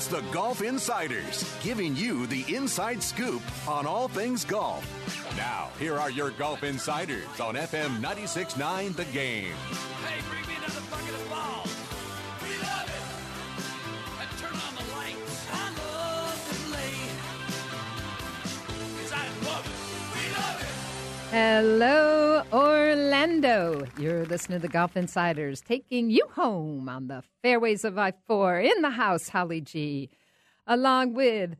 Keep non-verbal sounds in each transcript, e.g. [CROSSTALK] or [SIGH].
It's the Golf Insiders, giving you the inside scoop on all things golf. Now, here are your Golf Insiders on FM 96.9 The Game. Hey, Hello, Orlando. You're listening to the Golf Insiders, taking you home on the fairways of I 4 in the house, Holly G, along with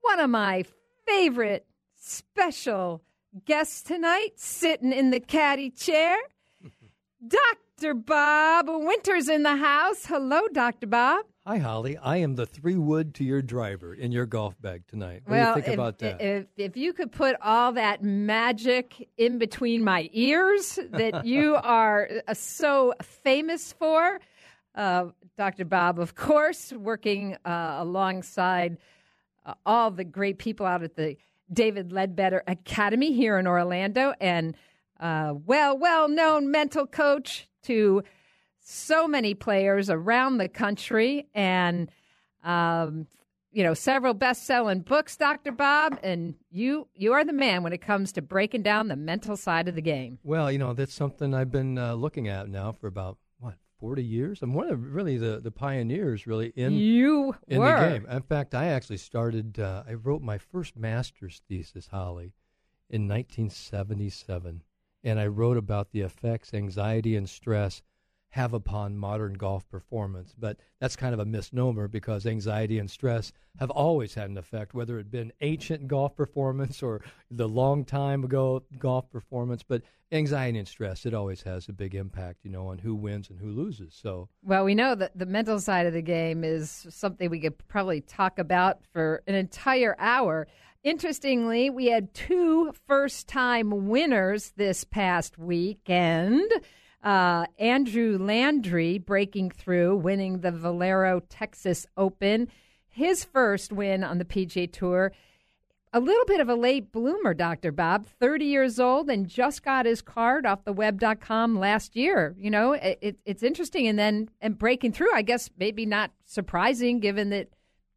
one of my favorite special guests tonight, sitting in the caddy chair, [LAUGHS] Dr. Bob Winters in the house. Hello, Dr. Bob. Hi, Holly. I am the three wood to your driver in your golf bag tonight. What well, do you think if, about that? If, if you could put all that magic in between my ears that [LAUGHS] you are uh, so famous for, uh, Dr. Bob, of course, working uh, alongside uh, all the great people out at the David Leadbetter Academy here in Orlando, and uh, well, well known mental coach to so many players around the country, and um, you know several best-selling books, Dr. Bob, and you you are the man when it comes to breaking down the mental side of the game. well, you know, that's something I've been uh, looking at now for about, what, 40 years? I'm one of the, really the, the pioneers, really, in, you in were. the game. In fact, I actually started, uh, I wrote my first master's thesis, Holly, in 1977. And I wrote about the effects anxiety and stress have upon modern golf performance. But that's kind of a misnomer because anxiety and stress have always had an effect, whether it been ancient golf performance or the long time ago golf performance. But anxiety and stress, it always has a big impact, you know, on who wins and who loses. So Well, we know that the mental side of the game is something we could probably talk about for an entire hour. Interestingly, we had two first time winners this past weekend. Uh, Andrew Landry breaking through, winning the Valero Texas Open, his first win on the PGA Tour. A little bit of a late bloomer, Dr. Bob, 30 years old and just got his card off the web.com last year. You know, it, it, it's interesting. And then and breaking through, I guess maybe not surprising given that,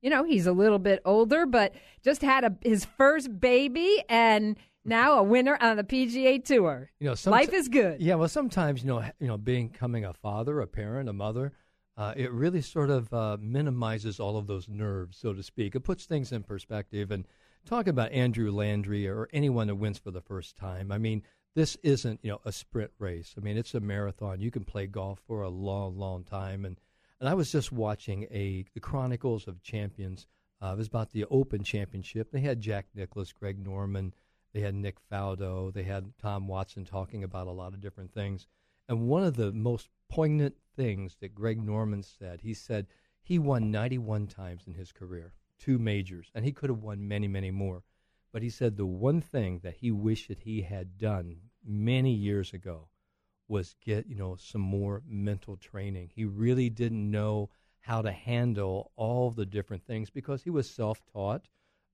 you know, he's a little bit older, but just had a, his first baby and now a winner on the PGA Tour. you know, Life is good. Yeah, well, sometimes you know, you know, becoming a father, a parent, a mother, uh, it really sort of uh, minimizes all of those nerves, so to speak. It puts things in perspective. And talk about Andrew Landry or anyone that wins for the first time. I mean, this isn't you know a sprint race. I mean, it's a marathon. You can play golf for a long, long time. And and I was just watching a the Chronicles of Champions. Uh, it was about the Open Championship. They had Jack Nicklaus, Greg Norman. They had Nick Faldo. They had Tom Watson talking about a lot of different things. And one of the most poignant things that Greg Norman said, he said he won 91 times in his career, two majors, and he could have won many, many more. But he said the one thing that he wished that he had done many years ago was get, you know, some more mental training. He really didn't know how to handle all the different things because he was self-taught.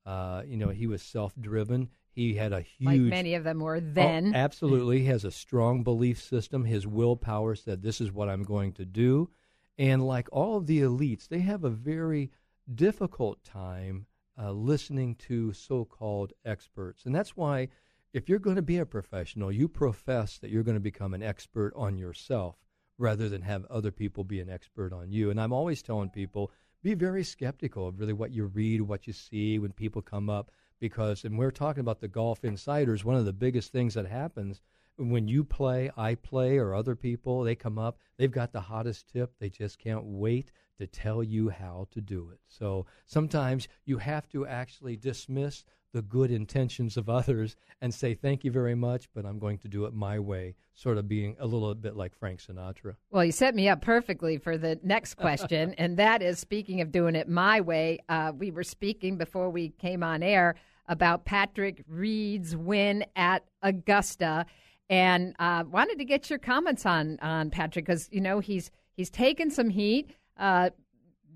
Uh, you know, he was self-driven. He had a huge Like many of them were then. Oh, absolutely. He has a strong belief system. His willpower said, This is what I'm going to do. And like all of the elites, they have a very difficult time uh, listening to so called experts. And that's why, if you're going to be a professional, you profess that you're going to become an expert on yourself rather than have other people be an expert on you. And I'm always telling people be very skeptical of really what you read, what you see when people come up because and we're talking about the golf insiders one of the biggest things that happens when you play, I play, or other people, they come up, they've got the hottest tip. They just can't wait to tell you how to do it. So sometimes you have to actually dismiss the good intentions of others and say, thank you very much, but I'm going to do it my way, sort of being a little bit like Frank Sinatra. Well, you set me up perfectly for the next question, [LAUGHS] and that is speaking of doing it my way, uh, we were speaking before we came on air about Patrick Reed's win at Augusta. And uh, wanted to get your comments on on Patrick because you know he's he's taken some heat uh,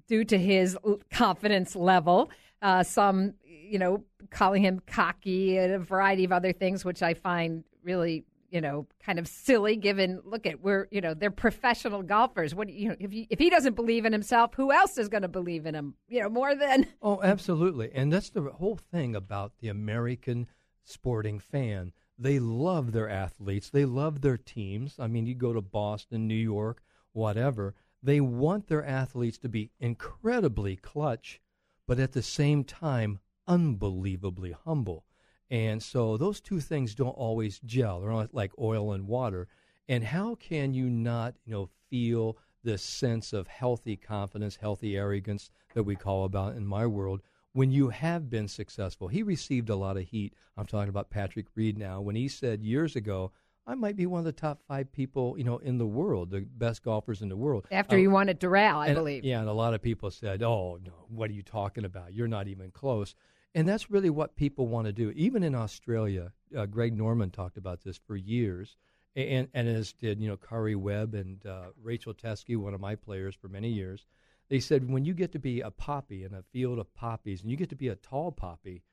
due to his confidence level. Uh, some you know, calling him cocky and a variety of other things, which I find really, you know, kind of silly. Given, look at we're, you know, they're professional golfers. What you know, if he, if he doesn't believe in himself, who else is going to believe in him? You know, more than. [LAUGHS] Oh, absolutely, and that's the whole thing about the American sporting fan. They love their athletes. They love their teams. I mean, you go to Boston, New York, whatever. They want their athletes to be incredibly clutch, but at the same time unbelievably humble. And so those two things don't always gel. They're not like oil and water. And how can you not, you know, feel this sense of healthy confidence, healthy arrogance that we call about in my world when you have been successful? He received a lot of heat. I'm talking about Patrick Reed now when he said years ago, I might be one of the top five people, you know, in the world, the best golfers in the world. After you won at Doral, I and, believe. Yeah, and a lot of people said, "Oh no, what are you talking about? You're not even close." And that's really what people want to do. Even in Australia, uh, Greg Norman talked about this for years, and, and as did you know Karrie Webb and uh, Rachel Teske, one of my players for many years. They said when you get to be a poppy in a field of poppies, and you get to be a tall poppy,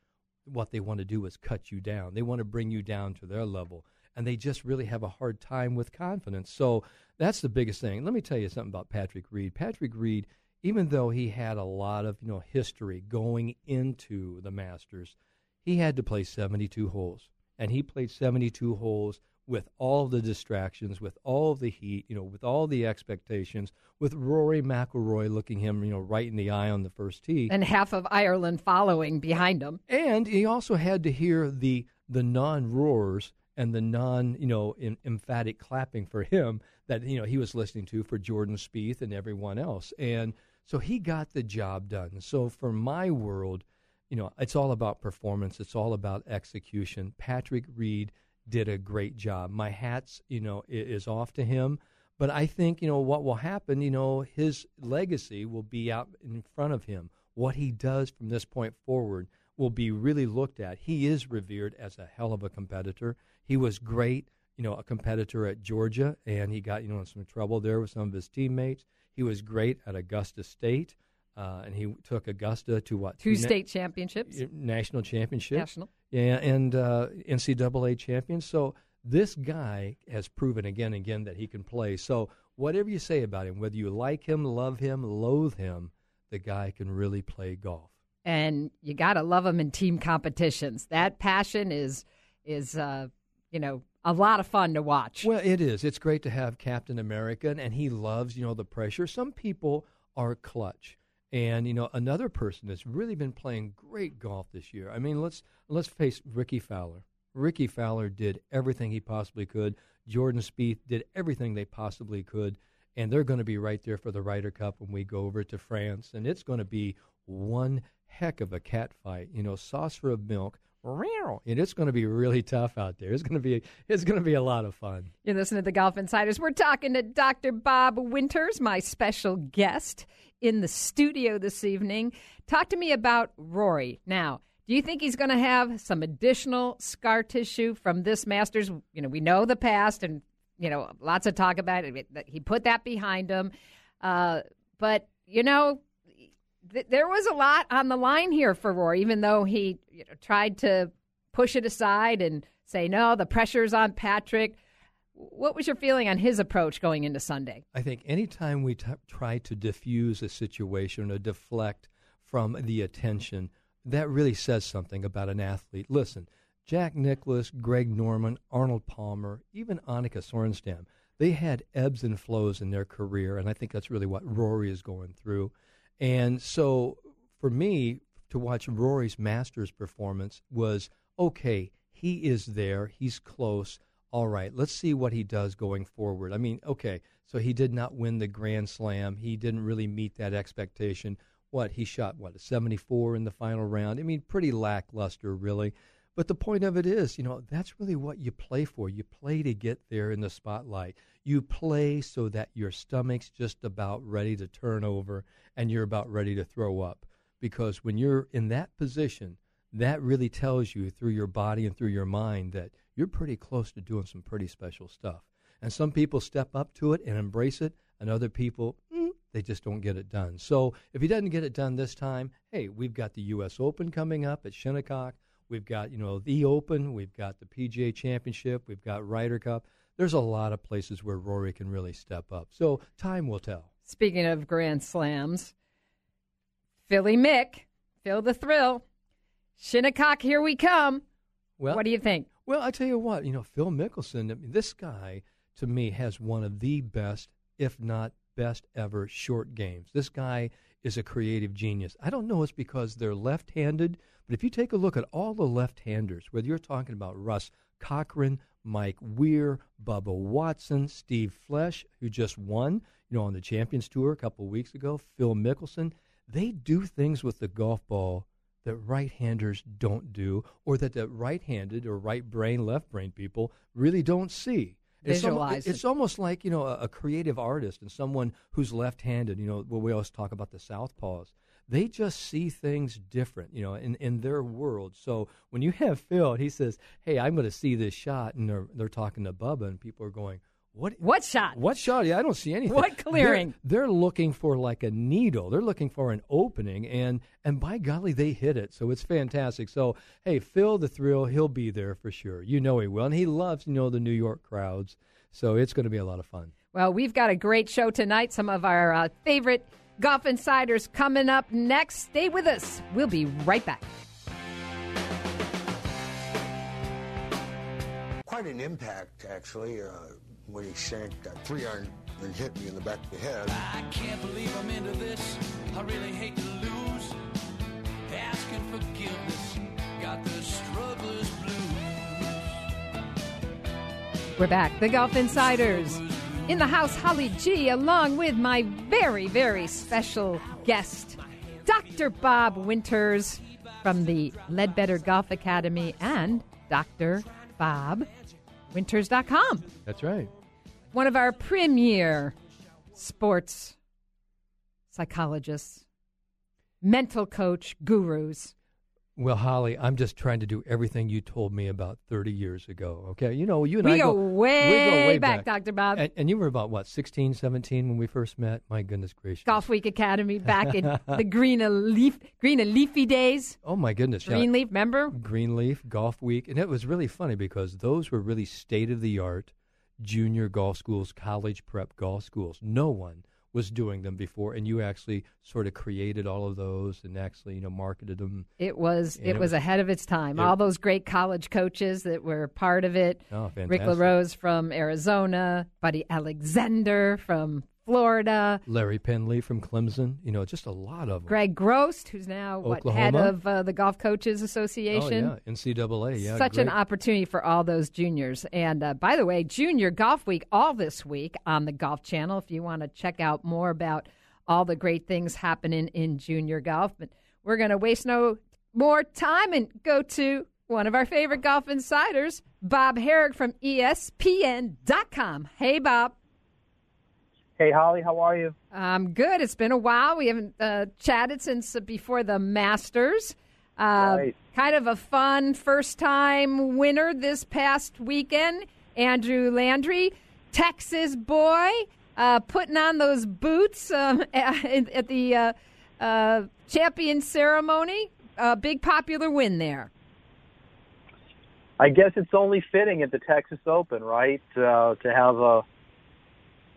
what they want to do is cut you down. They want to bring you down to their level, and they just really have a hard time with confidence. So that's the biggest thing. Let me tell you something about Patrick Reed. Patrick Reed even though he had a lot of you know history going into the Masters, he had to play 72 holes, and he played 72 holes with all the distractions, with all the heat, you know, with all the expectations, with Rory McIlroy looking him, you know, right in the eye on the first tee, and half of Ireland following behind him. And he also had to hear the the non roars and the non, you know, emphatic clapping for him that you know he was listening to for Jordan Spieth and everyone else, and so he got the job done. So for my world, you know, it's all about performance. It's all about execution. Patrick Reed did a great job. My hat's, you know, is off to him. But I think, you know, what will happen, you know, his legacy will be out in front of him. What he does from this point forward will be really looked at. He is revered as a hell of a competitor. He was great, you know, a competitor at Georgia, and he got, you know, in some trouble there with some of his teammates. He was great at Augusta State, uh, and he took Augusta to what? Two, state na- championships, national championships, national, yeah, and uh, NCAA champions. So this guy has proven again and again that he can play. So whatever you say about him, whether you like him, love him, loathe him, the guy can really play golf. And you got to love him in team competitions. That passion is is uh, you know a lot of fun to watch. Well, it is. It's great to have Captain America, and he loves, you know, the pressure. Some people are clutch. And you know, another person that's really been playing great golf this year. I mean, let's let's face Rickie Fowler. Rickie Fowler did everything he possibly could. Jordan Spieth did everything they possibly could, and they're going to be right there for the Ryder Cup when we go over to France, and it's going to be one heck of a cat fight. You know, saucer of milk and it's going to be really tough out there. It's going to be it's going to be a lot of fun. You're listening to the Golf Insiders. We're talking to Dr. Bob Winters, my special guest in the studio this evening. Talk to me about Rory. Now, do you think he's going to have some additional scar tissue from this Masters? You know, we know the past, and you know, lots of talk about it. He put that behind him, uh, but you know, th- there was a lot on the line here for Rory, even though he you know, tried to push it aside and say, no, the pressure's on Patrick. What was your feeling on his approach going into Sunday? I think anytime we t- try to diffuse a situation or deflect from the attention, that really says something about an athlete. Listen, Jack Nicklaus, Greg Norman, Arnold Palmer, even Annika Sorenstam, they had ebbs and flows in their career, and I think that's really what Rory is going through. And so for me, to watch Rory's Masters performance was okay, he is there, he's close. all right, let's see what he does going forward. I mean, okay, so he did not win the Grand Slam. He didn't really meet that expectation. What, he shot, what, a 74 in the final round? I mean, pretty lackluster, really. But the point of it is, you know, that's really what you play for. You play to get there in the spotlight. You play so that your stomach's just about ready to turn over and you're about ready to throw up. Because when you're in that position, that really tells you through your body and through your mind that you're pretty close to doing some pretty special stuff. And some people step up to it and embrace it, and other people, mm, they just don't get it done. So if he doesn't get it done this time, hey, we've got the U.S. Open coming up at Shinnecock. We've got, you know, the Open. We've got the PGA Championship. We've got Ryder Cup. There's a lot of places where Rory can really step up. So time will tell. Speaking of Grand Slams, Philly Mick, Phil the Thrill, Shinnecock, here we come. Well, what do you think? Well, I tell you what, you know, Phil Mickelson, I mean, this guy to me has one of the best, if not best ever, short games. This guy is a creative genius. I don't know it's because they're left handed, but if you take a look at all the left handers, whether you're talking about Russ Cochran, Mike Weir, Bubba Watson, Steve Flesch, who just won, you know, on the Champions Tour a couple of weeks ago, Phil Mickelson, they do things with the golf ball that right-handers don't do, or that the right-handed or right brain, left brain people really don't see. It's, almost, it's almost like you know a, a, creative artist and someone who's left-handed. You know, well, we always talk about the southpaws they just see things different, you know, in, in their world. So when you have Phil, he says, "Hey, I'm going to see this shot," and they're they're talking to Bubba, and people are going, "What? What shot? What shot? Yeah, I don't see anything. What clearing? They're, they're looking for like a needle. They're looking for an opening, and and by golly, they hit it. So it's fantastic. So hey, Phil the thrill, he'll be there for sure. You know he will, and he loves you know the New York crowds. So it's going to be a lot of fun. Well, we've got a great show tonight. Some of our uh, favorite Golf Insiders coming up next. Stay with us. We'll be right back. Quite an impact, actually, uh, when he shanked that three iron and hit me in the back of the head. I can't believe I'm into this. I really hate to lose. Asking forgiveness. Got the struggler's blues. We're back. The Golf Insiders in the house, Holly G, along with my very, very special guest, Dr. Bob Winters from the Leadbetter Golf Academy and Dr. Bob Winters.com. That's right. One of our premier sports psychologists, mental coach gurus. Well, Holly, I'm just trying to do everything you told me about 30 years ago. Okay, you know, you and we I go, go way, we go way back, back, Dr. Bob. And, and, you were about what, 16, 17 when we first met? My goodness gracious. Golf Week Academy back in [LAUGHS] the green leaf, green and leafy days. Oh my goodness, Greenleaf, yeah. remember? Greenleaf Golf Week, and it was really funny because those were really state of the art junior golf schools, college prep golf schools. No one was doing them before, and you actually sort of created all of those and actually you know marketed them. It was it, it was, ahead of its time. It, all those great college coaches that were part of it. Oh, fantastic. Rick LaRose from Arizona, Buddy Alexander from Florida. Larry Penley from Clemson. You know, just a lot of them. Greg Grost, who's now what, head of uh, the Golf Coaches Association. Oh, yeah. NCAA. Yeah. Such great. an opportunity for all those juniors. And uh, by the way, Junior Golf Week all this week on the Golf Channel if you want to check out more about all the great things happening in junior golf. But we're going to waste no more time and go to one of our favorite golf insiders, Bob Harig from ESPN.com. Hey, Bob. Hey, Holly, how are you? I'm good. It's been a while. We haven't uh, chatted since before the Masters. Uh, right. Kind of a fun first time winner this past weekend. Andrew Landry, Texas boy, uh, putting on those boots um, [LAUGHS] at, at, the uh, uh, champion ceremony. A big popular win there. I guess it's only fitting at the Texas Open, right? to have a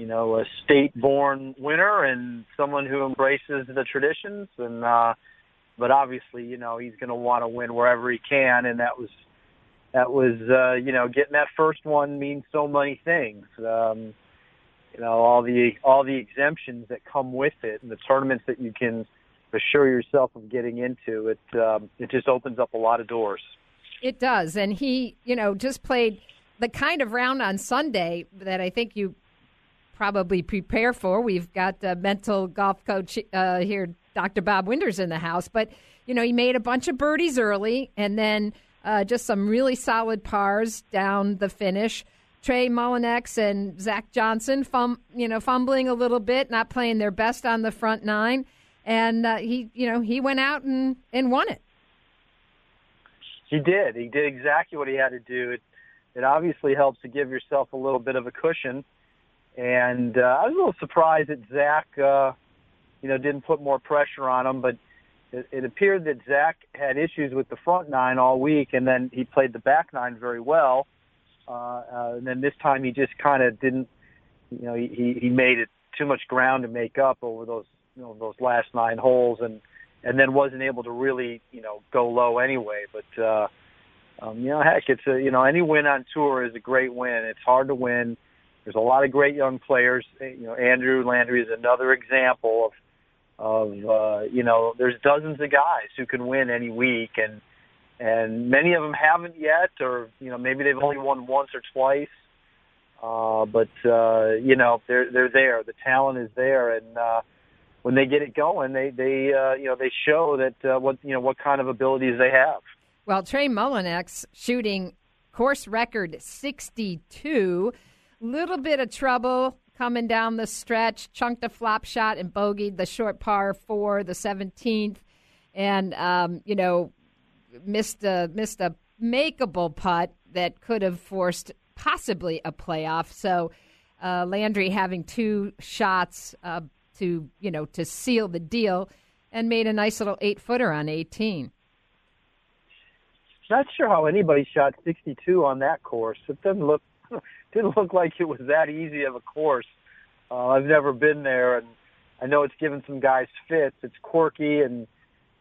you know, a state-born winner and someone who embraces the traditions. And uh, but obviously, you know, he's going to want to win wherever he can, and that was that was uh, you know, getting that first one means so many things. Um, you know, all the all the exemptions that come with it, and the tournaments that you can assure yourself of getting into. It um, it just opens up a lot of doors. It does, and he, you know, just played the kind of round on Sunday that I think you probably prepare for. We've got a mental golf coach uh, here, Dr. Bob Winters, in the house. But, you know, he made a bunch of birdies early and then uh, just some really solid pars down the finish. Trey Mullinax and Zach Johnson, fum, you know, fumbling a little bit, not playing their best on the front nine, and uh, he, you know, he went out and, and won it. He did. He did exactly what he had to do. It, it obviously helps to give yourself a little bit of a cushion. And uh, I was a little surprised that Zach, uh, you know, didn't put more pressure on him, but it, it appeared that Zach had issues with the front nine all week, and then he played the back nine very well. Uh, uh, and then this time he just kind of didn't, you know, he, he made it too much ground to make up over those, you know, those last nine holes, and and then wasn't able to really, you know, go low anyway. But uh, um, you know, heck, it's a, you know, any win on tour is a great win. It's hard to win. There's a lot of great young players. You know, Andrew Landry is another example of of uh, you know, there's dozens of guys who can win any week, and and many of them haven't yet, or you know, maybe they've only won once or twice. Uh, but uh, you know, they're they're there. The talent is there, and uh, when they get it going, they they uh, you know they show that uh, what you know what kind of abilities they have. Well, Trey Mullinax shooting course record 62 little bit of trouble coming down the stretch, chunked a flop shot and bogeyed the short par four, the 17th, and um, you know missed a missed a makeable putt that could have forced possibly a playoff. So uh, Landry having two shots uh, to you know to seal the deal, and made a nice little eight footer on 18. Not sure how anybody shot 62 on that course. It doesn't look didn't look like it was that easy of a course. Uh, I've never been there, and I know it's given some guys fits. It's quirky, and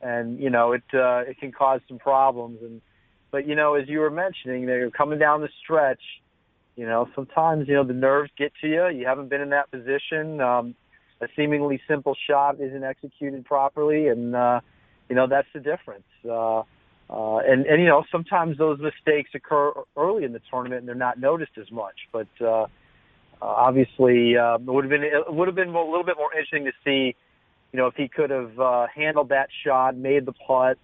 and you know it uh, it can cause some problems. And but you know, as you were mentioning, they're coming down the stretch. You know, sometimes you know the nerves get to you. You haven't been in that position. Um, a seemingly simple shot isn't executed properly, and uh, you know that's the difference. Uh, uh, and, and, you know, sometimes those mistakes occur early in the tournament and they're not noticed as much. But, uh, uh, obviously, uh, it would have been, it would have been a little bit more interesting to see, you know, if he could have, uh, handled that shot, made the putt,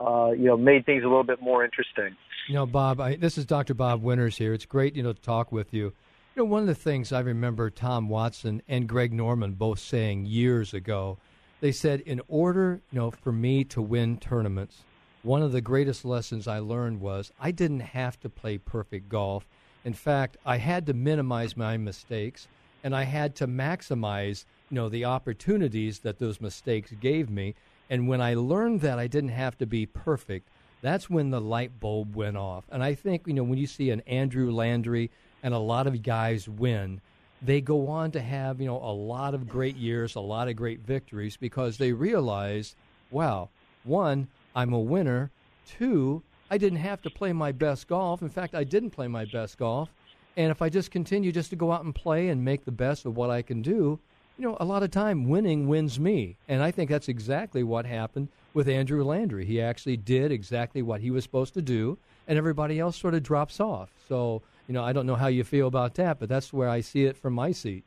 uh, you know, made things a little bit more interesting. You know, Bob, I, this is Dr. Bob Winters here. It's great, you know, to talk with you. You know, one of the things I remember Tom Watson and Greg Norman both saying years ago, they said, in order, you know, for me to win tournaments, one of the greatest lessons I learned was I didn't have to play perfect golf. In fact, I had to minimize my mistakes and I had to maximize, you know, the opportunities that those mistakes gave me. And when I learned that I didn't have to be perfect, that's when the light bulb went off. And I think, you know, when you see an Andrew Landry and a lot of guys win, they go on to have, you know, a lot of great years, a lot of great victories because they realize, wow, one, I'm a winner. Two, I didn't have to play my best golf. In fact, I didn't play my best golf. And if I just continue just to go out and play and make the best of what I can do, you know, a lot of time winning wins me. And I think that's exactly what happened with Andrew Landry. He actually did exactly what he was supposed to do, and everybody else sort of drops off. So, you know, I don't know how you feel about that, but that's where I see it from my seat.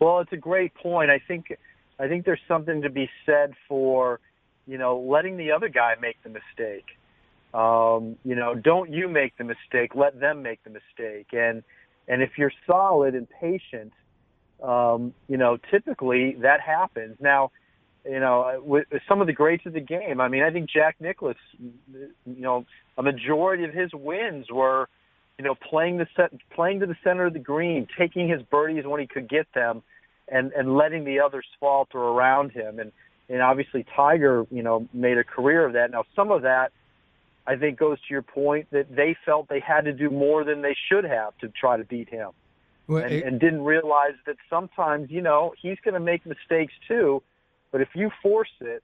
Well, it's a great point. I think I think there's something to be said for you know, letting the other guy make the mistake. Um, you know, don't you make the mistake, let them make the mistake. And, and if you're solid and patient, um, you know, typically that happens. Now, you know, with some of the greats of the game, I mean, I think Jack Nicklaus, you know, a majority of his wins were, you know, playing the set, playing to the center of the green, taking his birdies when he could get them, and and letting the others falter around him. And and obviously Tiger, you know, made a career of that. Now, some of that, I think, goes to your point that they felt they had to do more than they should have to try to beat him, well, and, it, and didn't realize that sometimes, you know, he's going to make mistakes too. But if you force it,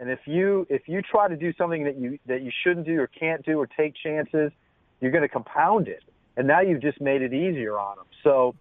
and if you if you try to do something that you that you shouldn't do or can't do or take chances, you're going to compound it, and now you've just made it easier on them. So.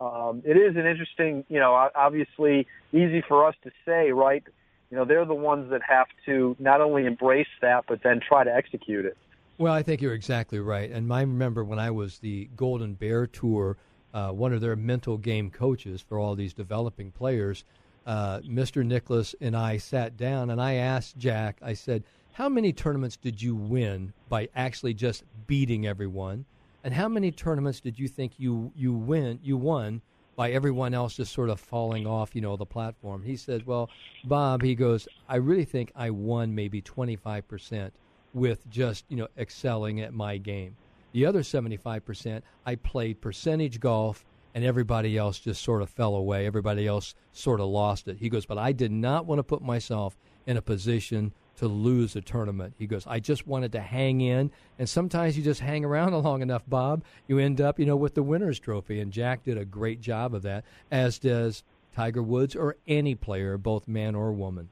Um, it is an interesting, you know, obviously easy for us to say, right? you know, they're the ones that have to not only embrace that, but then try to execute it. Well, I think you're exactly right. And I remember when I was the Golden Bear Tour, uh, one of their mental game coaches for all these developing players, uh, Mr. Nicklaus and I sat down and I asked Jack, I said, How many tournaments did you win by actually just beating everyone? And how many tournaments did you think you, you win you won by everyone else just sort of falling off, you know, the platform? He said, Well, Bob, he goes, I really think I won maybe twenty five percent with just you know excelling at my game. The other 75%, I played percentage golf, and everybody else just sort of fell away. Everybody else sort of lost it. He goes, but I did not want to put myself in a position to lose a tournament. He goes, I just wanted to hang in, and sometimes you just hang around [LAUGHS] long enough, Bob, you end up, you know, with the winner's trophy. And Jack did a great job of that, as does Tiger Woods or any player, both man or woman.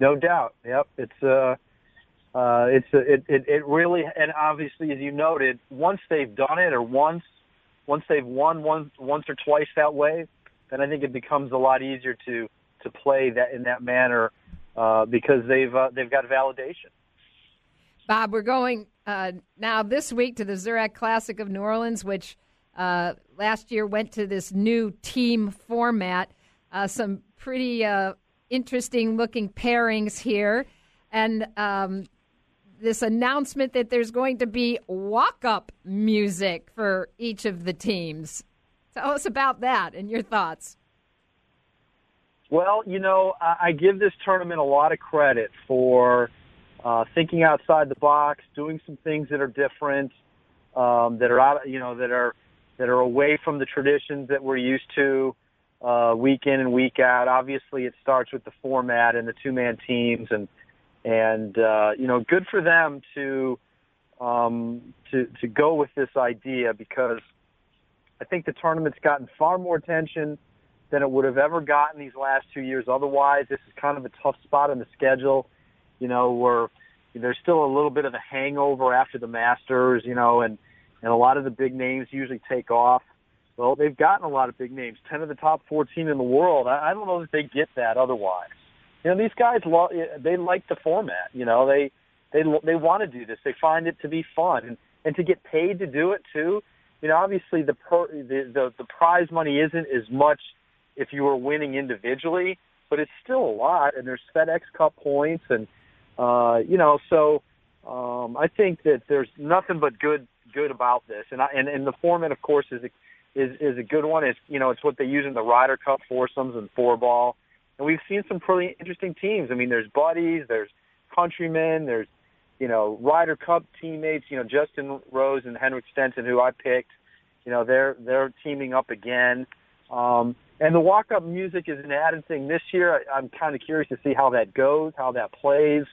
No doubt. Yep. It's uh uh, it's a, it, it it really and obviously as you noted, once they've done it or once once they've won once once or twice that way, then I think it becomes a lot easier to to play that in that manner uh, because they've uh, they've got validation. Bob, we're going uh, now this week to the Zurich Classic of New Orleans, which uh, last year went to this new team format. Uh, some pretty uh, interesting looking pairings here. And um, this announcement that there's going to be walk up music for each of the teams. Tell us about that and your thoughts. Well, you know, I give this tournament a lot of credit for uh, thinking outside the box, doing some things that are different, um, that are out, you know, that are that are away from the traditions that we're used to uh, week in and week out. Obviously, it starts with the format and the two man teams and and uh, you know, good for them to um, to to go with this idea because I think the tournament's gotten far more attention than it would have ever gotten these last two years. Otherwise, this is kind of a tough spot in the schedule. You know, where there's still a little bit of a hangover after the Masters. You know, and and a lot of the big names usually take off. Well, they've gotten a lot of big names, 10 of the top 14 in the world. I, I don't know that they get that otherwise you know, these guys lo- eh, they like the format. You know, they they they want to do this. They find it to be fun and and to get paid to do it too. You know, obviously the per, the, the the prize money isn't as much if you were winning individually, but it's still a lot. And there's FedEx Cup points, and uh, you know, so um, I think that there's nothing but good good about this. And I, and and the format, of course, is a, is is a good one. It's you know, it's what they use in the Ryder Cup foursomes and four ball. And we've seen some pretty interesting teams. I mean, there's buddies, there's countrymen, there's, you know, Ryder Cup teammates, you know, Justin Rose and Henrik Stenson, who I picked, you know, they're, they're teaming up again. Um, and the walk-up music is an added thing this year. I, I'm kind of curious to see how that goes, how that plays.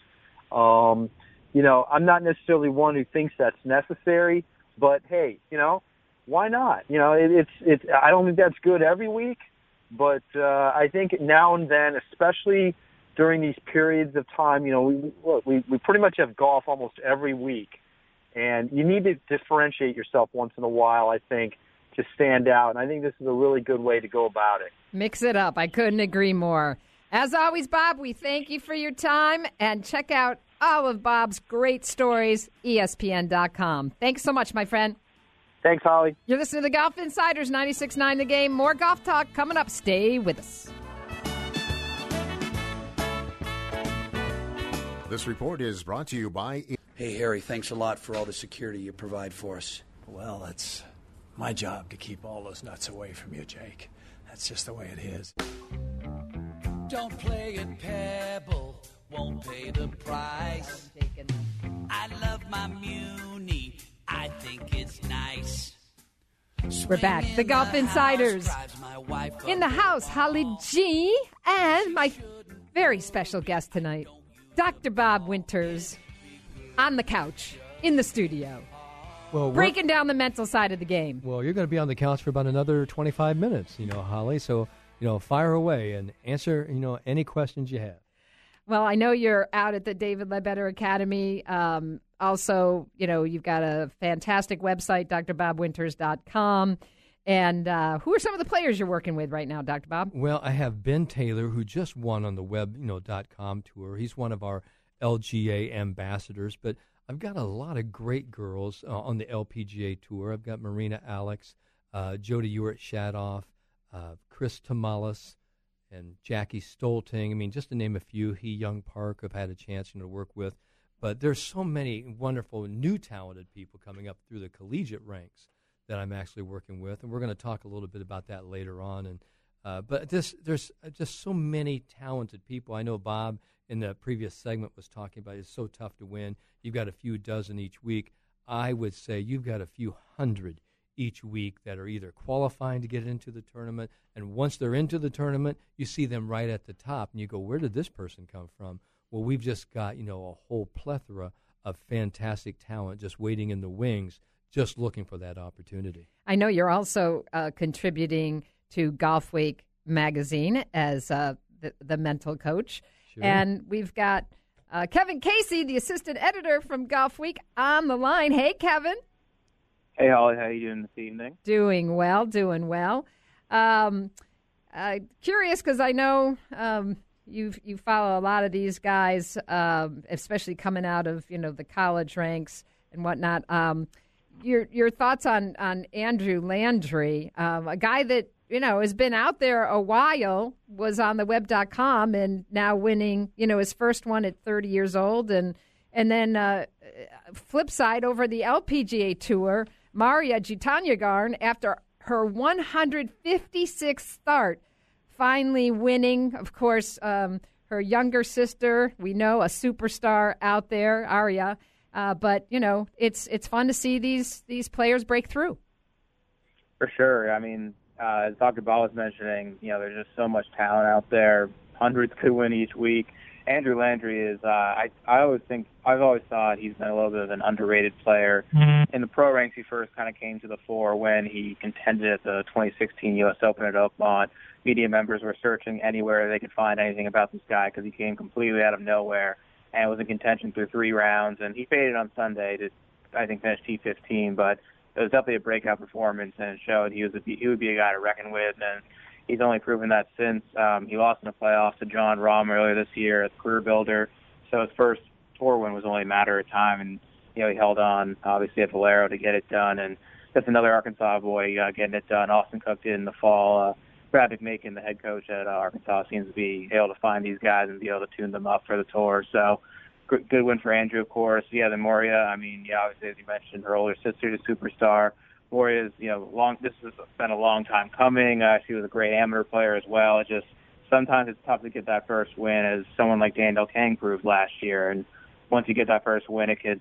Um, you know, I'm not necessarily one who thinks that's necessary, but hey, you know, why not? You know, it, it's it's. I don't think that's good every week, but uh, I think now and then, especially during these periods of time, you know, we, we we pretty much have golf almost every week, and you need to differentiate yourself once in a while. I think to stand out, and I think this is a really good way to go about it. Mix it up. I couldn't agree more. As always, Bob, we thank you for your time and check out all of Bob's great stories, ESPN.com. Thanks so much, my friend. Thanks, Holly. You're listening to the Golf Insiders 96.9 The Game. More golf talk coming up. Stay with us. This report is brought to you by. Hey, Harry, thanks a lot for all the security you provide for us. Well, it's my job to keep all those nuts away from you, Jake. That's just the way it is. Don't play at Pebble, won't pay the price. I love my Muni I think it's nice. We're back. The Golf Insiders. In the house, Holly G. And my very special guest tonight, Dr. Bob Winters, on the couch in the studio. Well, breaking down the mental side of the game. Well, you're going to be on the couch for about another 25 minutes, you know, Holly. So, you know, fire away and answer, you know, any questions you have. Well, I know you're out at the David Leadbetter Academy. Um, also, you know, you've got a fantastic website, drbobwinters.com. And uh, who are some of the players you're working with right now, Dr. Bob? Well, I have Ben Taylor, who just won on the web, you know, dot com tour. He's one of our LGA ambassadors. But I've got a lot of great girls uh, on the LPGA tour. I've got Marina Alex, uh, Jody Ewart Shadoff, uh, Kris Tamulis, and Jackie Stoelting. I mean, just to name a few, Hee Young Park I've had a chance you know, to work with. But there's so many wonderful new talented people coming up through the collegiate ranks that I'm actually working with, and we're going to talk a little bit about that later on. And uh, but this, there's just so many talented people. I know Bob in the previous segment was talking about it's so tough to win. You've got a few dozen each week. I would say you've got a few hundred each week that are either qualifying to get into the tournament, and once they're into the tournament, you see them right at the top, and you go, "Where did this person come from?" Well, we've just got you know a whole plethora of fantastic talent just waiting in the wings, just looking for that opportunity. I know you're also uh, contributing to Golfweek magazine as uh, the, the, mental coach, sure. and we've got. Uh, Kevin Casey, the assistant editor from Golfweek, on the line. Hey, Kevin. Hey, Holly, how you doing this evening? Doing well, doing well. Um, uh, curious because I know um, you you follow a lot of these guys, um, especially coming out of you know the college ranks and whatnot. Um, your your thoughts on on Andrew Landry, um, a guy that you know has been out there a while, was on the web.com and now winning you know his first one at 30 years old, and and then uh, flip side over the LPGA tour Moriya Jutanugarn, after her 156th start, finally winning. Of course, um, her younger sister, we know, a superstar out there, Ariya. Uh, but you know, it's it's fun to see these these players break through. For sure. I mean, uh, as Dr. Ball was mentioning, you know, there's just so much talent out there. Hundreds could win each week. Andrew Landry is. Uh, I I always think I've always thought he's been a little bit of an underrated player. Mm-hmm. In the pro ranks, he first kind of came to the fore when he contended at the 2016 U.S. Open at Oakmont. Media members were searching anywhere they could find anything about this guy because he came completely out of nowhere and was in contention through three rounds. And he faded on Sunday to, I think, finish T15. But it was definitely a breakout performance, and it showed he was a, he would be a guy to reckon with. And he's only proven that since um, he lost in the playoffs to Jon Rahm earlier this year as CareerBuilder. So his first tour win was only a matter of time, and you know he held on obviously at Valero to get it done, and that's another Arkansas boy uh, getting it done. Austin Cook did in the fall. Uh, Brad McMakin, the head coach at uh, Arkansas, seems to be able to find these guys and be able to tune them up for the tour. So good win for Andrew, of course. Yeah, then Moriya. I mean, yeah, obviously as you mentioned, her older sister, the superstar. Moriya's, you know, long. This has been a long time coming. Uh, she was a great amateur player as well. It just sometimes it's tough to get that first win, as someone like Danielle Kang proved last year. And once you get that first win, it could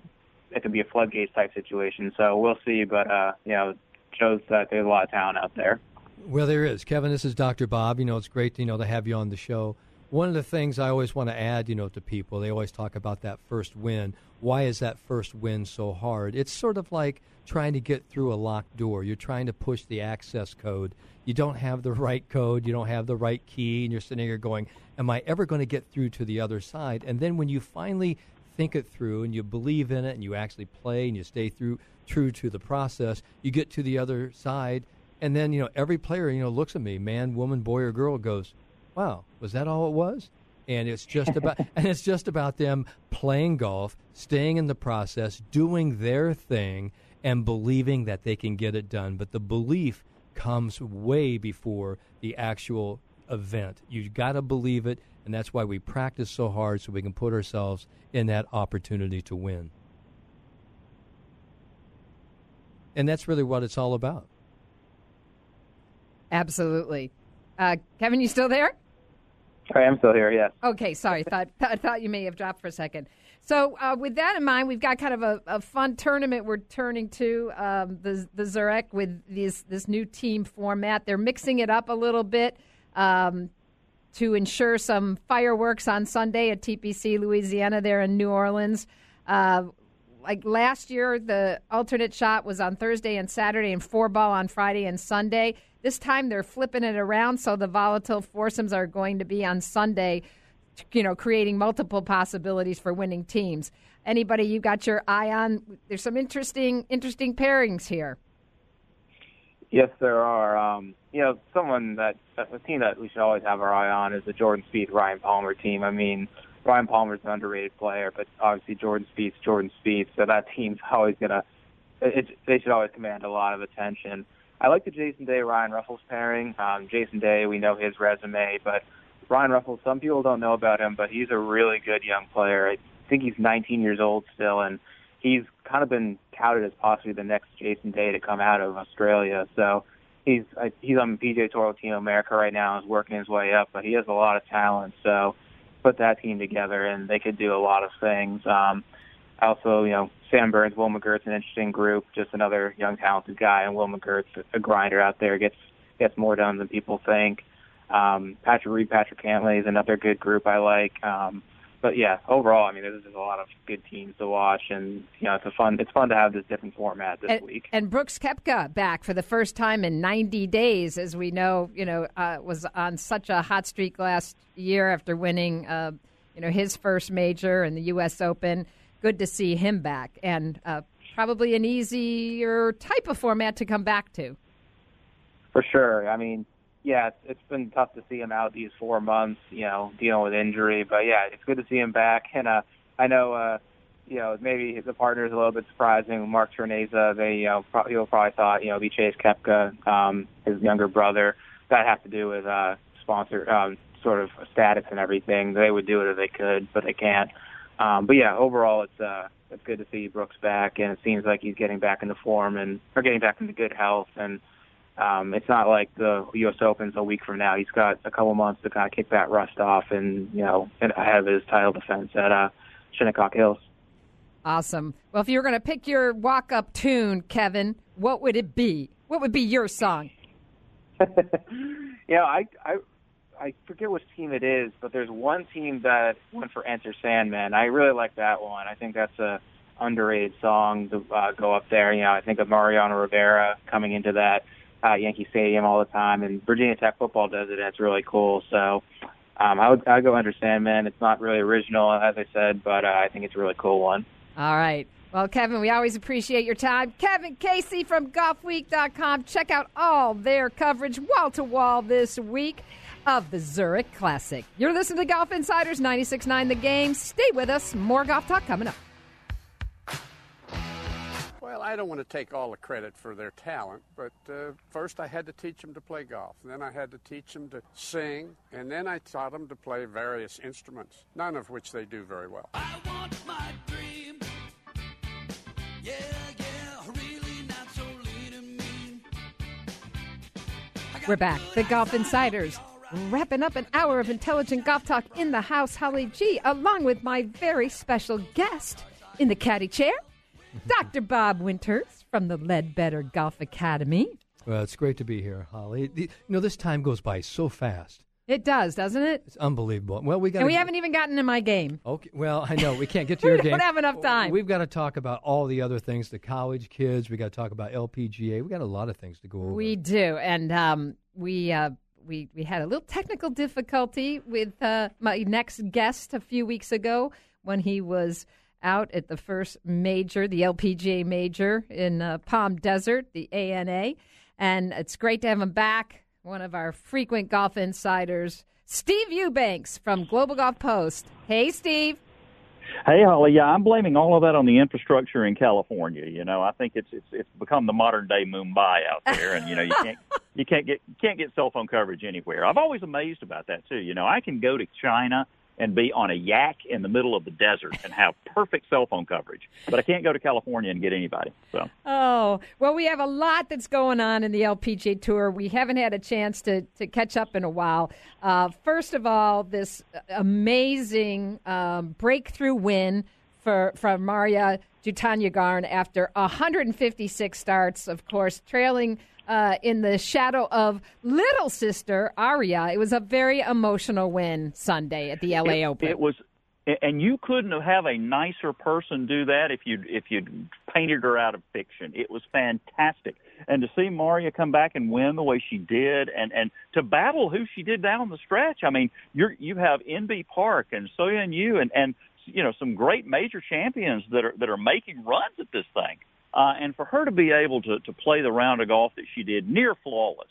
it could be a floodgates type situation. So we'll see. But uh, you know, shows that there's a lot of talent out there. Well, there is. Kevin, this is Dr. Bob. You know, it's great, you know, to have you on the show. One of the things I always want to add, you know, to people, they always talk about that first win. Why is that first win so hard? It's sort of like trying to get through a locked door. You're trying to push the access code. You don't have the right code, you don't have the right key, and you're sitting here going, Am I ever going to get through to the other side? And then when you finally think it through and you believe in it and you actually play and you stay through true to the process, you get to the other side and then, you know, every player, you know, looks at me, man, woman, boy or girl goes, Wow, was that all it was? And it's just about [LAUGHS] and it's just about them playing golf, staying in the process, doing their thing and believing that they can get it done. But the belief comes way before the actual event. You've got to believe it, and that's why we practice so hard so we can put ourselves in that opportunity to win. And that's really what it's all about. Absolutely. Uh, Kevin, you still there? I am still here, yes. Okay, sorry. thought, I thought you may have dropped for a second. So, uh, with that in mind, we've got kind of a, a fun tournament we're turning to um, the the Zurich with this this new team format. They're mixing it up a little bit um, to ensure some fireworks on Sunday at TPC Louisiana there in New Orleans. Uh, like last year, the alternate shot was on Thursday and Saturday, and four ball on Friday and Sunday. This time they're flipping it around, so the volatile foursomes are going to be on Sunday you know, creating multiple possibilities for winning teams. Anybody you got your eye on? There's some interesting, interesting pairings here. Yes, there are. Um, you know, someone that a team that we should always have our eye on is the Jordan Spieth Ryan Palmer team. I mean, Ryan Palmer's an underrated player, but obviously Jordan Spieth's Jordan Spieth, so that team's always gonna. It, they should always command a lot of attention. I like the Jason Day Ryan Ruffels pairing. Um, Jason Day, we know his resume, but Ryan Ruffels, some people don't know about him, but he's a really good young player. I think he's 19 years old still, and he's kind of been touted as possibly the next Jason Day to come out of Australia. So he's he's on PGA Tour Team America right now, is working his way up, but he has a lot of talent. So put that team together, and they could do a lot of things. Um, also, you know, Sam Burns, Will McGirt's an interesting group, just another young talented guy, and Will McGirt's a grinder out there, gets gets more done than people think. Um, Patrick Reed, Patrick Cantlay is another good group I like. Um, but yeah, overall, I mean, there's just a lot of good teams to watch, and you know, it's a fun. It's fun to have this different format this and, week. And Brooks Koepka back for the first time in 90 days, as we know, you know, uh, was on such a hot streak last year after winning, uh, you know, his first major and the U.S. Open. Good to see him back, and uh, probably an easier type of format to come back to. For sure. I mean, yeah, it's, it's been tough to see him out these four months, you know, dealing with injury. But yeah, it's good to see him back. And uh, I know, uh, you know, maybe the partner is a little bit surprising. Marc Turnesa, they, you know, people probably thought, you know, be Chase Koepka, um, his younger brother. That has to do with uh, sponsor um, sort of status and everything. They would do it if they could, but they can't. Um, but yeah, overall, it's uh, it's good to see Brooks back, and it seems like he's getting back into form and or getting back into good health and um, it's not like the U.S. Open's a week from now. He's got a couple months to kind of kick that rust off and, you know, ahead of his title defense at uh, Shinnecock Hills. Awesome. Well, if you were going to pick your walk up tune, Kevin, what would it be? What would be your song? [LAUGHS] you know, I, I, I forget which team it is, but there's one team that went for Enter Sandman. I really like that one. I think that's a underrated song to uh, go up there. You know, I think of Mariano Rivera coming into that uh, Yankee Stadium all the time, and Virginia Tech football does it. That's really cool. So um, I would I go Enter Sandman. It's not really original, as I said, but uh, I think it's a really cool one. All right. Well, Kevin, we always appreciate your time. Kevin Casey from Golfweek.com. Check out all their coverage wall to wall this week of the Zurich Classic. You're listening to Golf Insiders 96.9 The Game. Stay with us. More golf talk coming up. Well, I don't want to take all the credit for their talent, but uh, first I had to teach them to play golf. Then I had to teach them to sing, and then I taught them to play various instruments, none of which they do very well. Yeah, yeah, really so We're back. The Golf Insiders. Wrapping up an hour of intelligent golf talk in the house, Holly G, along with my very special guest in the caddy chair, [LAUGHS] Dr. Bob Winters from the Leadbetter Golf Academy. Well, it's great to be here, Holly. The, you know, this time goes by so fast. It does, doesn't it? It's unbelievable. Well, we got and we haven't even gotten to my game. Okay. Well, I know we can't get [LAUGHS] to your game. game. We don't have enough time. We've got to talk about all the other things. The college kids. We got to talk about LPGA. We got a lot of things to go over. We do, and um, we. Uh, we, we had a little technical difficulty with uh, my next guest a few weeks ago when he was out at the first major, the LPGA major in uh, Palm Desert, the ANA. And it's great to have him back, one of our frequent golf insiders, Steve Eubanks from Global Golf Post. Hey, Steve. Hey, Holly. Yeah, I'm blaming all of that on the infrastructure in California. You know, I think it's it's it's become the modern day Mumbai out there, and you know you can't you can't get can't get cell phone coverage anywhere. I've always amazed about that too. You know, I can go to China and be on a yak in the middle of the desert and have perfect cell phone coverage. But I can't go to California and get anybody. So. Oh well, we have a lot that's going on in the LPGA Tour. We haven't had a chance to to catch up in a while. Uh, first of all, this amazing um, breakthrough win for from Moriya Jutanugarn after 156 starts. Of course, trailing uh, in the shadow of little sister Ariya. It was a very emotional win Sunday at the LA it, Open. It was, and you couldn't have a nicer person do that if you if you painted her out of fiction. It was fantastic, and to see Moriya come back and win the way she did, and and to battle who she did down the stretch. I mean, you're you have Inbee Park and Soyeon Ryu and and you know some great major champions that are that are making runs at this thing. uh, and for her to be able to to play the round of golf that she did, near flawless.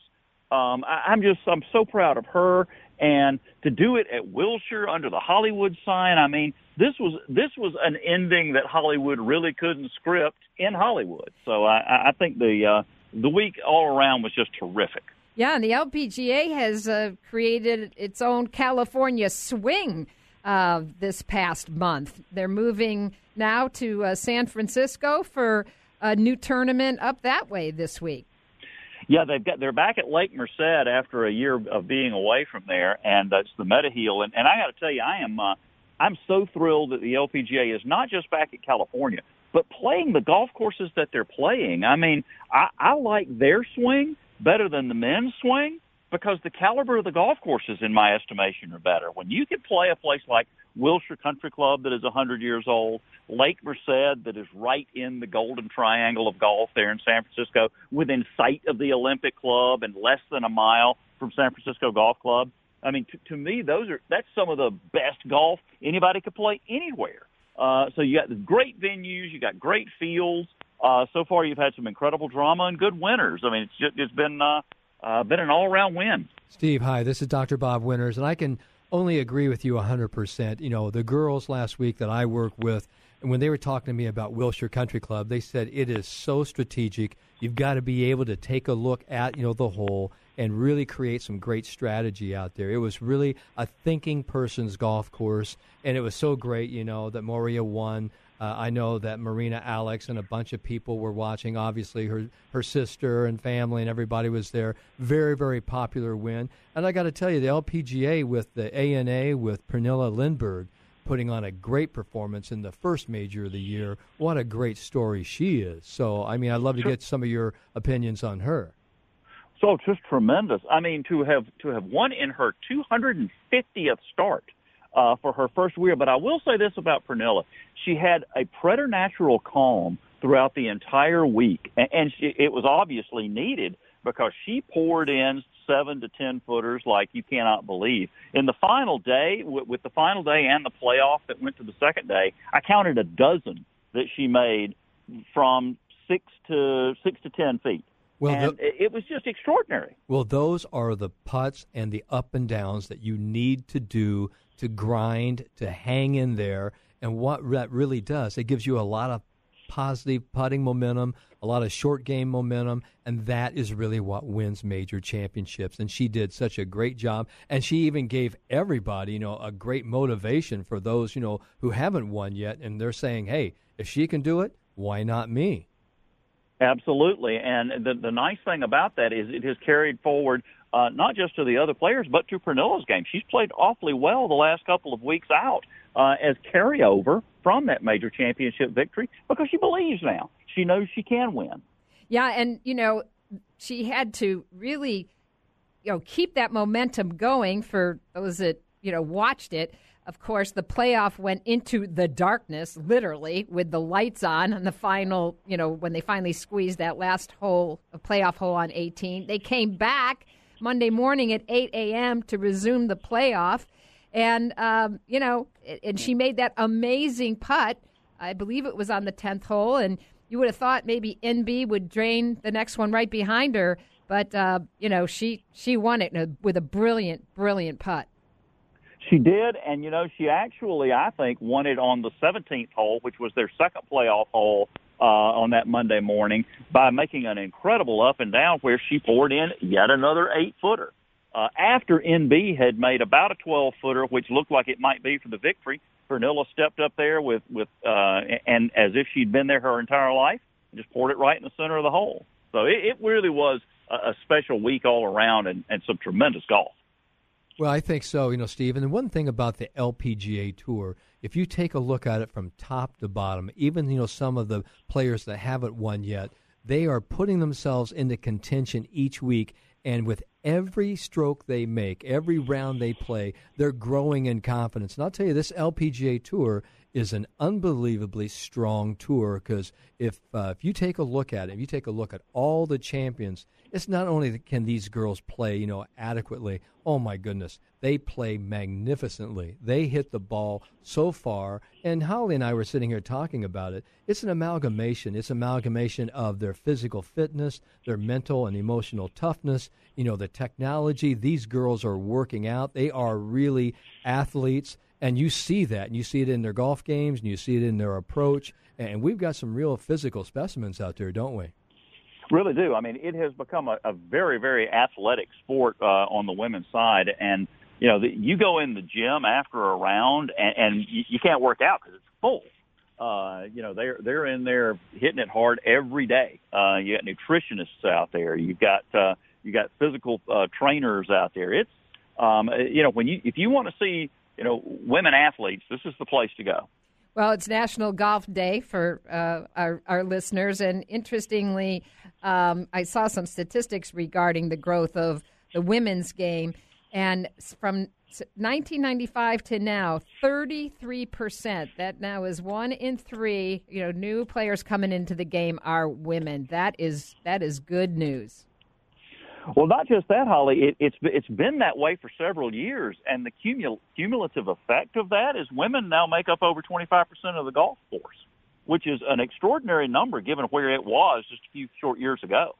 Um, I, I'm just I'm so proud of her, and to do it at Wilshire under the Hollywood sign. I mean, this was this was an ending that Hollywood really couldn't script in Hollywood. So I, I think the uh, the week all around was just terrific. Yeah, and the LPGA has uh, created its own California swing uh, this past month. They're moving now to uh, San Francisco for a new tournament up that way this week. Yeah, they've got they're back at Lake Merced after a year of being away from there, and that's the Mediheal. And, and I got to tell you, I am uh, I'm so thrilled that the LPGA is not just back at California, but playing the golf courses that they're playing. I mean, I, I like their swing better than the men's swing because the caliber of the golf courses, in my estimation, are better. When you can play a place like Wilshire Country Club that is 100 years old, Lake Merced that is right in the golden triangle of golf there in San Francisco, within sight of the Olympic Club and less than a mile from San Francisco Golf Club. I mean, to, to me, those are that's some of the best golf anybody could play anywhere. Uh, so you got great venues, you got great fields. Uh, so far, you've had some incredible drama and good winners. I mean, it's just, it's been uh, uh, been an all around win. Steve, hi. This is Dr. Bob Winters, and I can only agree with you 100%. You know, the girls last week that I work with, and when they were talking to me about Wilshire Country Club, they said it is so strategic. You've got to be able to take a look at, you know, the hole and really create some great strategy out there. It was really a thinking person's golf course, and it was so great, you know, that Moriya won. Uh, I know that Marina Alex and a bunch of people were watching. Obviously, her her sister and family and everybody was there. Very very popular win. And I got to tell you, the LPGA with the ANA with Pernilla Lindberg putting on a great performance in the first major of the year. What a great story she is. So I mean, I'd love to get some of your opinions on her. So just tremendous. I mean, to have to have won in her 250th start uh, for her first year. But I will say this about Pernilla: she had a preternatural calm throughout the entire week, and, and she, it was obviously needed because she poured in seven to ten footers like you cannot believe. In the final day, with, with the final day and the playoff that went to the second day, I counted a dozen that she made from six to six to ten feet. Well, and the, it was just extraordinary. Well, those are the putts and the up and downs that you need to do to grind, to hang in there. And what that really does, it gives you a lot of positive putting momentum, a lot of short game momentum, and that is really what wins major championships. And she did such a great job, and she even gave everybody, you know, a great motivation for those, you know, who haven't won yet, and they're saying, "Hey, if she can do it, why not me?" Absolutely, and the the nice thing about that is it has carried forward uh, not just to the other players, but to Pernilla's game. She's played awfully well the last couple of weeks out uh, as carryover from that major championship victory because she believes now. She knows she can win. Yeah, and you know she had to really, you know, keep that momentum going for those that you know watched it of course, the playoff went into the darkness, literally, with the lights on on the final, you know, when they finally squeezed that last hole, a playoff hole on 18. They came back Monday morning at 8 a.m. to resume the playoff. And, um, you know, and she made that amazing putt. I believe it was on the 10th hole. And you would have thought maybe Inbee would drain the next one right behind her. But, uh, you know, she, she won it with a brilliant, brilliant putt. She did, and you know, she actually, I think, won it on the 17th hole, which was their second playoff hole uh, on that Monday morning, by making an incredible up and down where she poured in yet another eight footer. Uh, after Inbee had made about a 12 footer, which looked like it might be for the victory, Pernilla stepped up there with with uh, and as if she'd been there her entire life, and just poured it right in the center of the hole. So it, it really was a, a special week all around, and, and some tremendous golf. Well, I think so, you know, Steve. And one thing about the LPGA Tour, if you take a look at it from top to bottom, even, you know, some of the players that haven't won yet, they are putting themselves into contention each week. And with every stroke they make, every round they play, they're growing in confidence. And I'll tell you, this LPGA Tour is an unbelievably strong tour because if uh, if you take a look at it, if you take a look at all the champions it's not only that can these girls play, you know, adequately. Oh my goodness, they play magnificently. They hit the ball so far, and Holly and I were sitting here talking about it. It's an amalgamation. It's amalgamation of their physical fitness, their mental and emotional toughness. You know, the technology. These girls are working out. They are really athletes, and you see that, and you see it in their golf games, and you see it in their approach. And we've got some real physical specimens out there, don't we? Really do. I mean, it has become a, a very, very athletic sport uh, on the women's side, and you know, the, you go in the gym after a round, and, and you, you can't work out because it's full. Uh, you know, they're they're in there hitting it hard every day. Uh, you got nutritionists out there. You've got uh, you got physical uh, trainers out there. It's um, you know, when you if you want to see you know women athletes, this is the place to go. Well, it's National Golf Day for uh, our, our listeners. And interestingly, um, I saw some statistics regarding the growth of the women's game. And from 1995 to now, 33%. That now is one in three, you know, new players coming into the game are women. That is that is good news. Well, not just that, Holly. It, it's it's been that way for several years, and the cumul- cumulative effect of that is women now make up over 25 percent of the golf force, which is an extraordinary number given where it was just a few short years ago.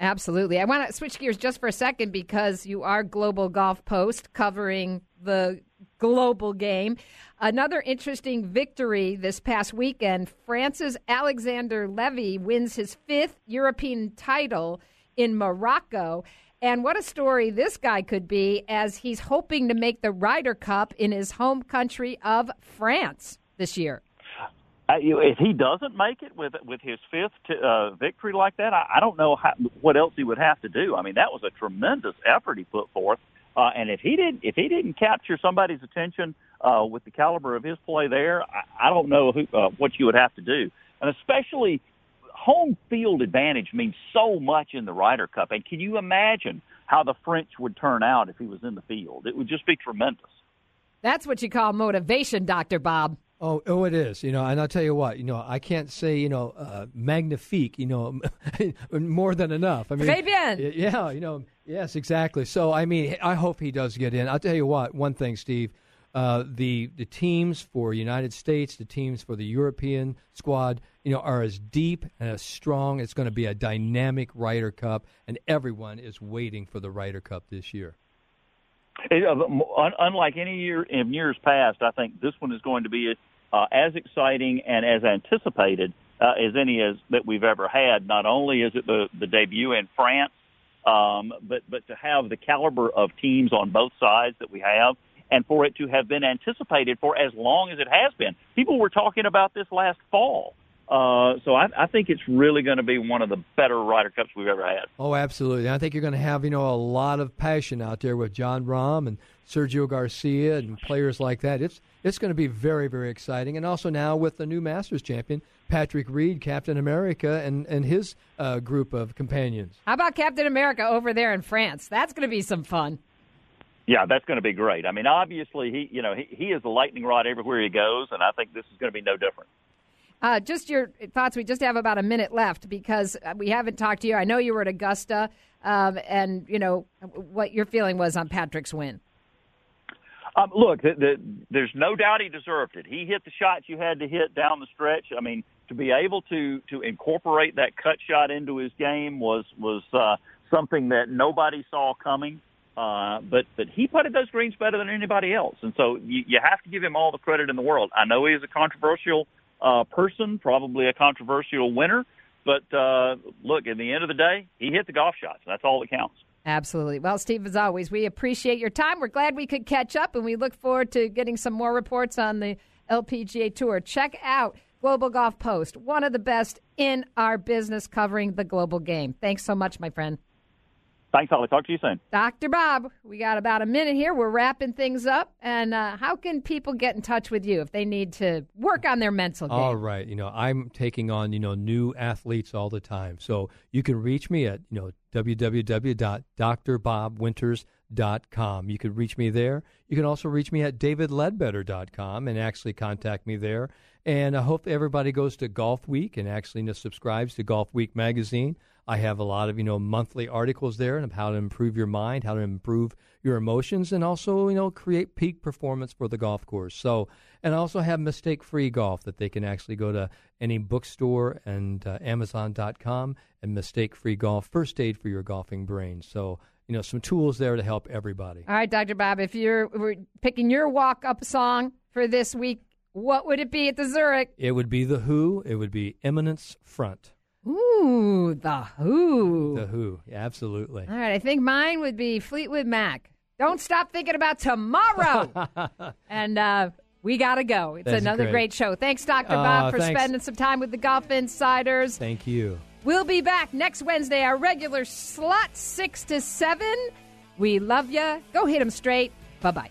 Absolutely. I want to switch gears just for a second because you are Global Golf Post covering the global game. Another interesting victory this past weekend. France's Alexander Levy wins his fifth European title in Morocco. And what a story this guy could be as he's hoping to make the Ryder Cup in his home country of France this year. Uh, if he doesn't make it with with his fifth t- uh, victory like that, I, I don't know how, what else he would have to do. I mean, that was a tremendous effort he put forth. Uh, and if he didn't if he didn't capture somebody's attention uh, with the caliber of his play there, I, I don't know who, uh, what you would have to do. And especially home field advantage means so much in the Ryder Cup. And can you imagine how the French would turn out if he was in the field? It would just be tremendous. That's what you call motivation, Dr. Bob. Oh, oh, it is. You know, and I'll tell you what. You know, I can't say you know uh, magnifique. You know, [LAUGHS] more than enough. I mean, Très bien. Yeah. You know. Yes, exactly. So, I mean, I hope he does get in. I'll tell you what. One thing, Steve. Uh, the the teams for United States, the teams for the European squad, you know, are as deep and as strong. It's going to be a dynamic Ryder Cup, and everyone is waiting for the Ryder Cup this year. It, uh, unlike any year in years past, I think this one is going to be uh, as exciting and as anticipated uh, as any as that we've ever had. Not only is it the the debut in France, um, but but to have the caliber of teams on both sides that we have and for it to have been anticipated for as long as it has been. People were talking about this last fall. Uh, so I, I think it's really going to be one of the better Ryder Cups we've ever had. Oh, absolutely! I think you're going to have you know a lot of passion out there with Jon Rahm and Sergio Garcia and players like that. It's it's going to be very very exciting, and also now with the new Masters champion Patrick Reed, Captain America, and and his uh, group of companions. How about Captain America over there in France? That's going to be some fun. Yeah, that's going to be great. I mean, obviously, he you know he, he is a lightning rod everywhere he goes, and I think this is going to be no different. Uh, just your thoughts. We just have about a minute left because we haven't talked to you. I know you were at Augusta, um, and you know what your feeling was on Patrick's win. Um, look, the, the, there's no doubt he deserved it. He hit the shots you had to hit down the stretch. I mean, to be able to to incorporate that cut shot into his game was was uh, something that nobody saw coming. Uh, but but he putted those greens better than anybody else, and so you, you have to give him all the credit in the world. I know he is a controversial uh, person, probably a controversial winner, but uh, look, at the end of the day, he hit the golf shots. That's all that counts. Absolutely. Well, Steve, as always, we appreciate your time. We're glad we could catch up, and we look forward to getting some more reports on the LPGA Tour. Check out Global Golf Post, one of the best in our business covering the global game. Thanks so much, my friend. Thanks, Holly. Talk to you soon. Dr. Bob, we got about a minute here. We're wrapping things up. And uh, how can people get in touch with you if they need to work on their mental game? All right. You know, I'm taking on, you know, new athletes all the time. So you can reach me at, you know, www.drbobwinters.com. You can reach me there. You can also reach me at davidleadbetter.com and actually contact me there. And I hope everybody goes to Golfweek and actually subscribes to Golfweek magazine. I have a lot of you know monthly articles there and how to improve your mind, how to improve your emotions, and also you know create peak performance for the golf course. So, and I also have mistake free golf that they can actually go to any bookstore and uh, Amazon.com and mistake free golf first aid for your golfing brain. So you know some tools there to help everybody. All right, Dr. Bob, if you're we're picking your walk up song for this week, what would it be at the Zurich? It would be the Who. It would be Eminence Front. Ooh, the Who. The Who, yeah, absolutely. All right, I think mine would be Fleetwood Mac. Don't stop thinking about tomorrow. [LAUGHS] and uh, we got to go. It's That's another great. great. show. Thanks, Dr. Uh, Bob, for thanks. spending some time with the Golf Insiders. Thank you. We'll be back next Wednesday, our regular slot 6 to 7. We love you. Go hit them straight. Bye bye.